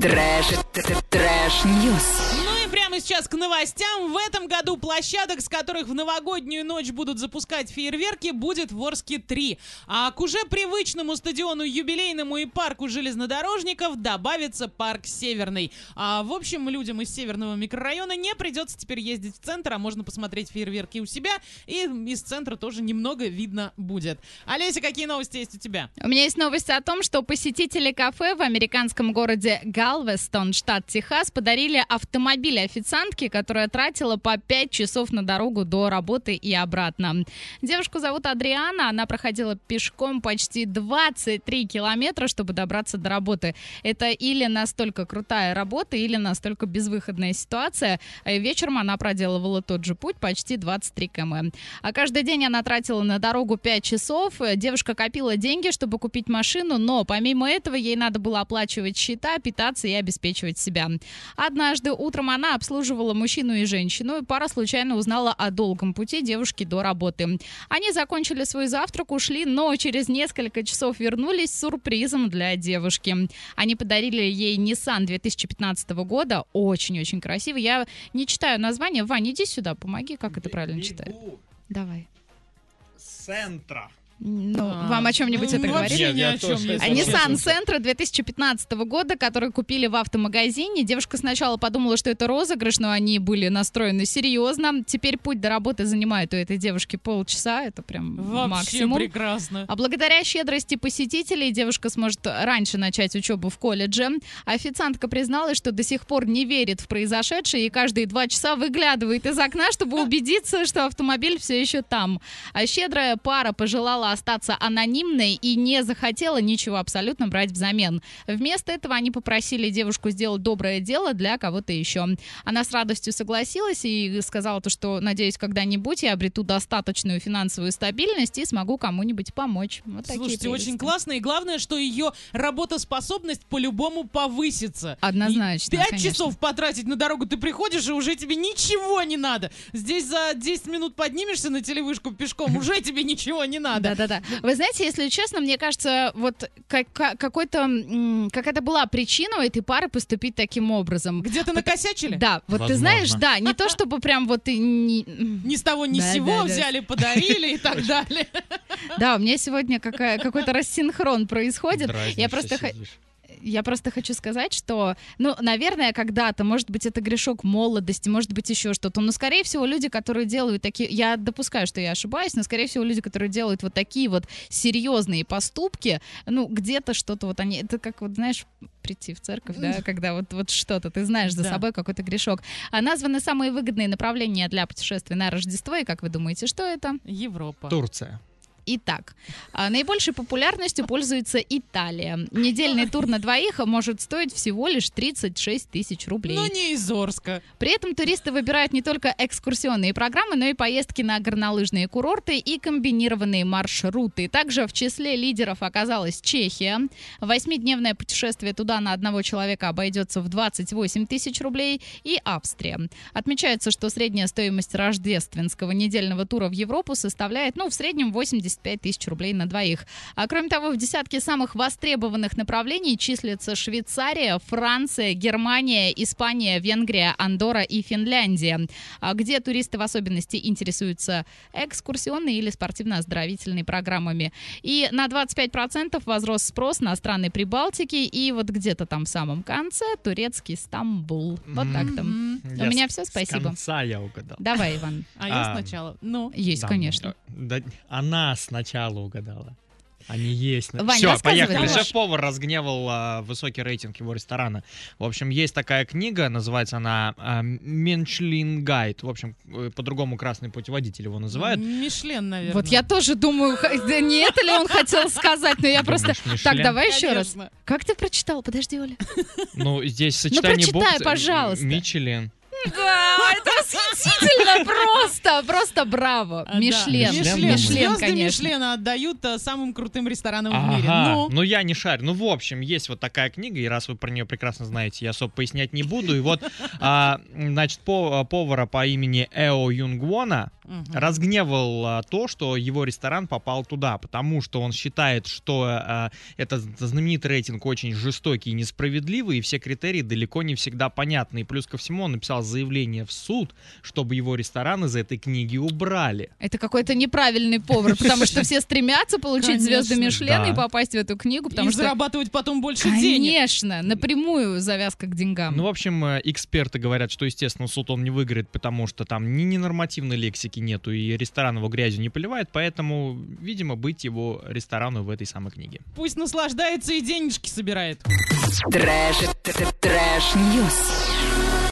Trash, trash news. Ну и прямо сейчас к новостям. В этом году площадок, с которых в новогоднюю ночь будут запускать фейерверки, будет в Орске 3. А к уже привычному стадиону юбилейному и парку железнодорожников добавится парк Северный. А, в общем, людям из Северного микрорайона не придется теперь ездить в центр, а можно посмотреть фейерверки у себя. И из центра тоже немного видно будет. Олеся, какие новости есть у тебя? У меня есть новость о том, что посетители кафе в американском городе Галвестон, штат Техас, подарили автомобиль официантке, которая тратила по 5 часов на дорогу до работы и обратно. Девушку зовут Адриана, она проходила пешком почти 23 километра, чтобы добраться до работы. Это или настолько крутая работа, или настолько безвыходная ситуация. И вечером она проделывала тот же путь, почти 23 км. А каждый день она тратила на дорогу 5 часов. Девушка копила деньги, чтобы купить машину, но помимо этого ей надо было оплачивать счета, питаться и обеспечивать себя. Однажды утром она обслуживала мужчину и женщину, и пара случайно узнала о долгом пути девушки до работы. Они закончили свой завтрак, ушли, но через несколько часов вернулись с сюрпризом для девушки. Они подарили ей Nissan 2015 года, очень-очень красивый. Я не читаю название. Вань, иди сюда, помоги, как это правильно читать. Давай. Центра. Ну, А, вам о чем-нибудь ну, это говорит? Нет, ни о чем А Nissan. Sentra 2015 года, который купили в автомагазине. Девушка сначала подумала, что это розыгрыш, но они были настроены серьезно. Теперь путь до работы занимает у этой девушки полчаса. Это прям Вообще максимум. прекрасно. А благодаря щедрости посетителей девушка сможет раньше начать учебу в колледже. Официантка призналась, что до сих пор не верит в произошедшее и каждые два часа выглядывает из окна, чтобы убедиться, что автомобиль все еще там. А щедрая пара пожелала остаться анонимной и не захотела ничего абсолютно брать взамен. Вместо этого они попросили девушку сделать доброе дело для кого-то еще. Она с радостью согласилась и сказала то, что надеюсь, когда-нибудь я обрету достаточную финансовую стабильность и смогу кому-нибудь помочь. Вот Слушайте, очень классно. И главное, что ее работоспособность по-любому повысится. Однозначно, Пять часов потратить на дорогу ты приходишь, и уже тебе ничего не надо. Здесь за 10 минут поднимешься на телевышку пешком, уже тебе ничего не надо. Да-да-да. Вы знаете, если честно, мне кажется, вот как- как- какой-то, какая-то была причина у этой пары поступить таким образом. Где-то накосячили? Да, вот ты Возможно. знаешь, да, не то чтобы прям вот и не... Ни с того ни с Да, сего да, да. взяли, подарили и так далее. Да, у меня сегодня какая, какой-то рассинхрон происходит. Я просто, сидишь. Я просто хочу сказать, что, ну, наверное, когда-то, может быть, это грешок молодости, может быть, еще что-то. Но, скорее всего, люди, которые делают такие... Я допускаю, что я ошибаюсь, но, скорее всего, люди, которые делают вот такие вот серьезные поступки, ну, где-то что-то вот они... Это как вот, знаешь, прийти в церковь, да, когда вот, вот что-то, ты знаешь за Да. собой какой-то грешок. А названы самые выгодные направления для путешествий на Рождество, и как вы думаете, что это? Европа. Турция. Итак, а, наибольшей популярностью пользуется Италия. Недельный тур на двоих может стоить всего лишь 36 тысяч рублей. Но не из Орска. При этом туристы выбирают не только экскурсионные программы, но и поездки на горнолыжные курорты и комбинированные маршруты. Также в числе лидеров оказалась Чехия. Восьмидневное путешествие туда на одного человека обойдется в 28 тысяч рублей. И Австрия. Отмечается, что средняя стоимость рождественского недельного тура в Европу составляет, ну, в среднем 85 тысяч рублей на двоих. А кроме того, в десятке самых востребованных направлений числятся Швейцария, Франция, Германия, Испания, Венгрия, Андорра и Финляндия, а где туристы в особенности интересуются экскурсионной или спортивно-оздоровительной программами. И на 25% возрос спрос на страны Прибалтики и вот где-то там в самом конце турецкий Стамбул. Вот так там. У меня с- все, С спасибо. конца я угадал. Давай, Иван. А я А, сначала. Ну, Есть, Да, конечно. да, она сначала угадала. Они есть. Вань, Все, поехали. Шеф-повар разгневал а, высокий рейтинг его ресторана. В общем, есть такая книга, называется она а, Менчлин Гайд. В общем, э, по-другому Красный путеводитель его называют. Мишлен, наверное. Вот я тоже думаю, да не это ли он хотел сказать, но я просто... Так, давай еще раз. Как ты прочитал? Подожди, Оля. Ну, здесь сочетание прочитай, букв. э, пожалуйста. Мичелин. Да, это восхитительно просто, просто браво. А. Мишлен, Мишлен, конечно. Мишлена отдают а, самым крутым ресторанам в мире. Ну, ну я не шарю. Ну, в общем, есть вот такая книга, и раз вы про нее прекрасно знаете, я особо пояснять не буду. И вот, а, значит, по- повара по имени Эо Юнгвона разгневал а, то, что его ресторан попал туда, потому что он считает, что этот знаменитый рейтинг очень жестокий и несправедливый, и все критерии далеко не всегда понятны. И плюс ко всему он написал заявление в суд, чтобы его ресторан из этой книги убрали. Это какой-то неправильный повар, потому что все стремятся получить звезды. Мишлена Да. и попасть в эту книгу, потому и что зарабатывать потом больше денег. Конечно, напрямую завязка к деньгам. Ну, в общем, э, эксперты говорят, что, естественно, суд он не выиграет, потому что там ни ненормативной лексики нету, и ресторан его грязью не поливает, поэтому, видимо, быть его ресторану в этой самой книге. Пусть наслаждается и денежки собирает. Trash, t- t- trash, news.